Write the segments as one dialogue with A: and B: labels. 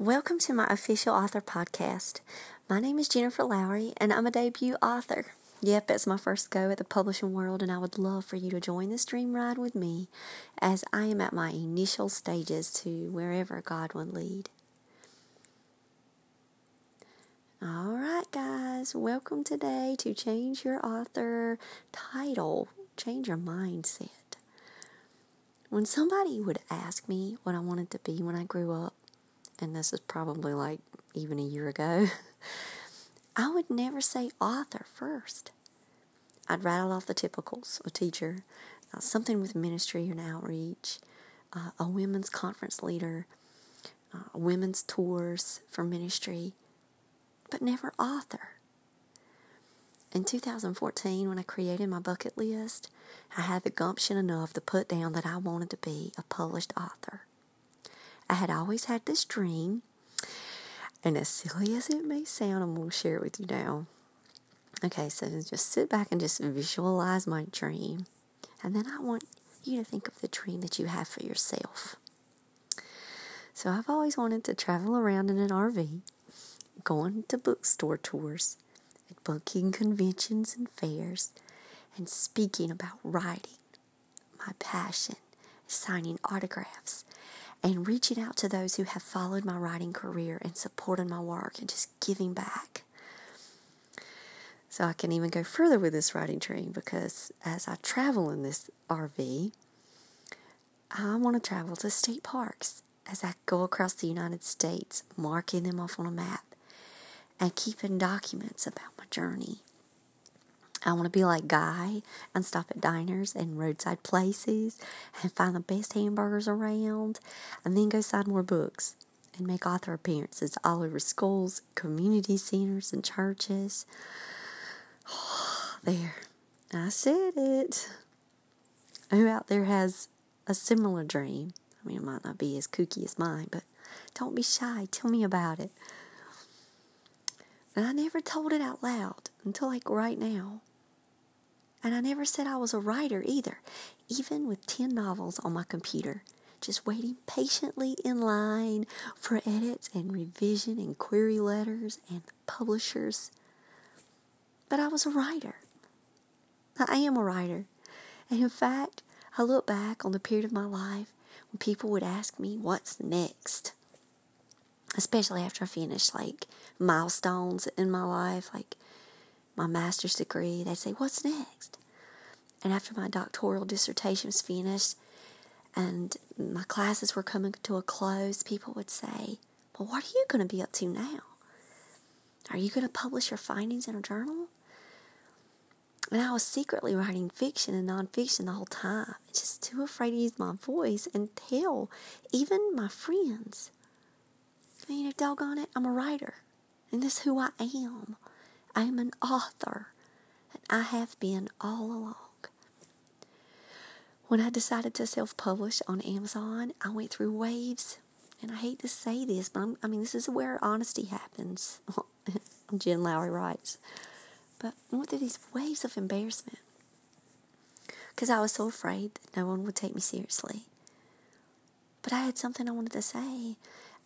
A: Welcome to my official author podcast. My name is Jennifer Lowry, and I'm a debut author. Yep, it's my first go at the publishing world, and I would love for you to join this dream ride with me as I am at my initial stages to wherever God would lead. All right, guys, welcome today to Change Your Author title, Change Your Mindset. When somebody would ask me what I wanted to be when I grew up, and this is probably like even a year ago, I would never say author first. I'd rattle off the typicals a teacher, uh, something with ministry and outreach, uh, a women's conference leader, uh, women's tours for ministry, but never author. In 2014, when I created my bucket list, I had the gumption enough to put down that I wanted to be a published author. I had always had this dream, and as silly as it may sound, I'm going to share it with you now. Okay, so just sit back and just visualize my dream, and then I want you to think of the dream that you have for yourself. So I've always wanted to travel around in an RV, going to bookstore tours, at booking conventions and fairs, and speaking about writing, my passion, signing autographs, and reaching out to those who have followed my writing career and supported my work and just giving back. So I can even go further with this writing dream because as I travel in this RV, I want to travel to state parks as I go across the United States, marking them off on a map and keeping documents about my journey. I want to be like Guy and stop at diners and roadside places and find the best hamburgers around and then go sign more books and make author appearances all over schools, community centers, and churches. there, I said it. Who out there has a similar dream? I mean, it might not be as kooky as mine, but don't be shy. Tell me about it. And I never told it out loud until like right now. And I never said I was a writer either, even with 10 novels on my computer, just waiting patiently in line for edits and revision and query letters and publishers. But I was a writer. I am a writer. And in fact, I look back on the period of my life when people would ask me, What's next? Especially after I finished like milestones in my life, like my master's degree, they'd say, What's next? And after my doctoral dissertation was finished and my classes were coming to a close, people would say, Well, what are you going to be up to now? Are you going to publish your findings in a journal? And I was secretly writing fiction and nonfiction the whole time, just too afraid to use my voice and tell even my friends. I mean, doggone it, I'm a writer, and this is who I am. I am an author, and I have been all along. When I decided to self publish on Amazon, I went through waves. And I hate to say this, but I'm, i mean, this is where honesty happens. Jen Lowry writes. But I went through these waves of embarrassment because I was so afraid that no one would take me seriously. But I had something I wanted to say.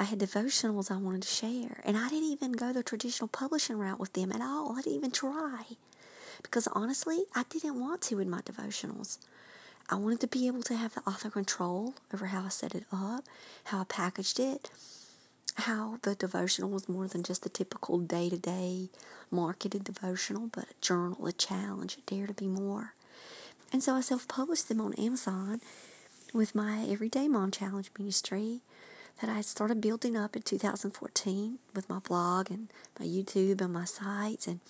A: I had devotionals I wanted to share. And I didn't even go the traditional publishing route with them at all. I didn't even try. Because honestly, I didn't want to in my devotionals. I wanted to be able to have the author control over how I set it up, how I packaged it, how the devotional was more than just the typical day to day marketed devotional, but a journal, a challenge, a dare to be more. And so I self published them on Amazon with my Everyday Mom Challenge ministry that I started building up in 2014 with my blog and my YouTube and my sites. And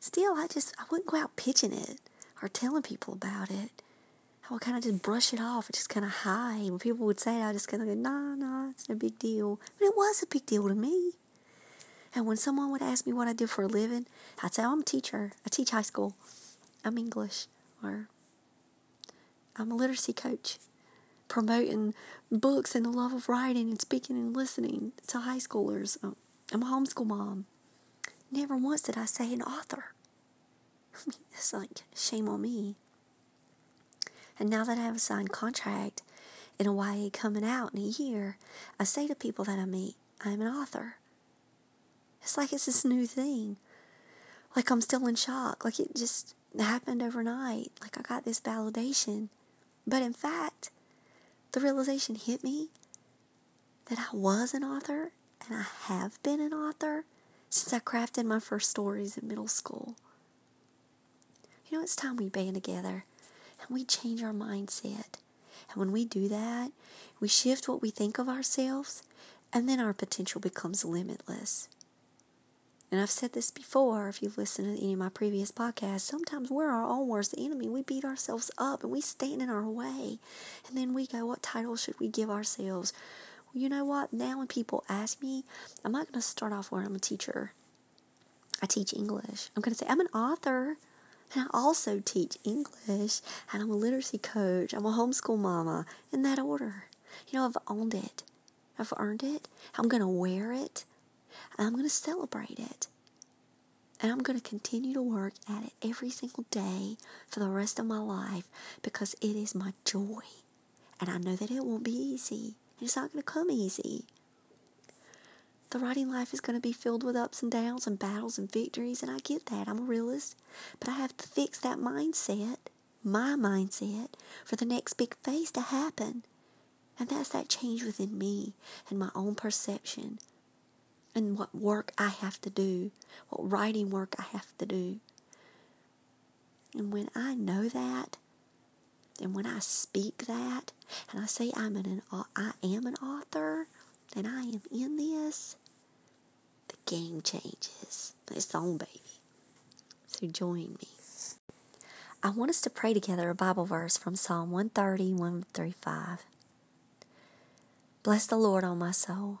A: still, I just I wouldn't go out pitching it or telling people about it. I would kind of just brush it off and just kind of hide. When people would say it, I would just kind of go, nah, nah, it's no big deal. But it was a big deal to me. And when someone would ask me what I did for a living, I'd say, oh, I'm a teacher. I teach high school. I'm English. Or I'm a literacy coach promoting books and the love of writing and speaking and listening to high schoolers. Um, I'm a homeschool mom. Never once did I say an author. it's like, shame on me. And now that I have a signed contract in a YA coming out in a year, I say to people that I meet, I'm an author. It's like it's this new thing. Like I'm still in shock. Like it just happened overnight. Like I got this validation. But in fact, the realization hit me that I was an author and I have been an author since I crafted my first stories in middle school. You know, it's time we band together and we change our mindset. And when we do that, we shift what we think of ourselves, and then our potential becomes limitless. And I've said this before, if you've listened to any of my previous podcasts, sometimes we're our own worst enemy. We beat ourselves up and we stand in our way. And then we go, what title should we give ourselves? Well, you know what? Now when people ask me, I'm not going to start off where I'm a teacher. I teach English. I'm going to say, I'm an author. And I also teach English. And I'm a literacy coach. I'm a homeschool mama. In that order. You know, I've owned it. I've earned it. I'm going to wear it. And I'm going to celebrate it. And I'm going to continue to work at it every single day for the rest of my life because it is my joy. And I know that it won't be easy. It's not going to come easy. The writing life is going to be filled with ups and downs and battles and victories, and I get that. I'm a realist. But I have to fix that mindset, my mindset, for the next big phase to happen. And that's that change within me and my own perception and what work I have to do, what writing work I have to do. And when I know that, and when I speak that, and I say I'm an, I am an author, and I am in this, the game changes. It's on, baby. So join me. I want us to pray together a Bible verse from Psalm 130, 135. Bless the Lord, O my soul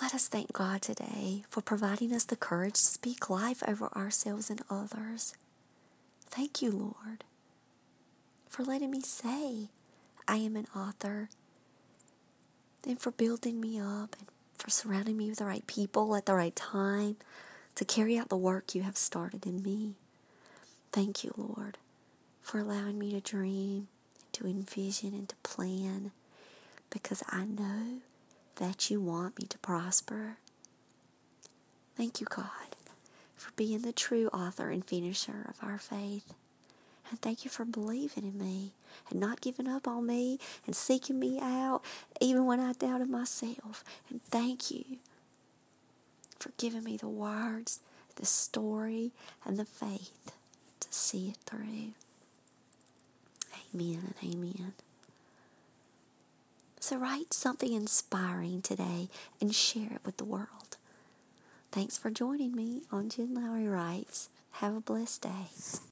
A: Let us thank God today for providing us the courage to speak life over ourselves and others. Thank you, Lord, for letting me say I am an author and for building me up and for surrounding me with the right people at the right time to carry out the work you have started in me. Thank you, Lord, for allowing me to dream, to envision, and to plan because I know that you want me to prosper. Thank you, God, for being the true author and finisher of our faith. And thank you for believing in me and not giving up on me and seeking me out even when I doubted myself. And thank you for giving me the words, the story, and the faith to see it through. Amen and amen. So write something inspiring today and share it with the world. Thanks for joining me on Jen Lowry Writes. Have a blessed day.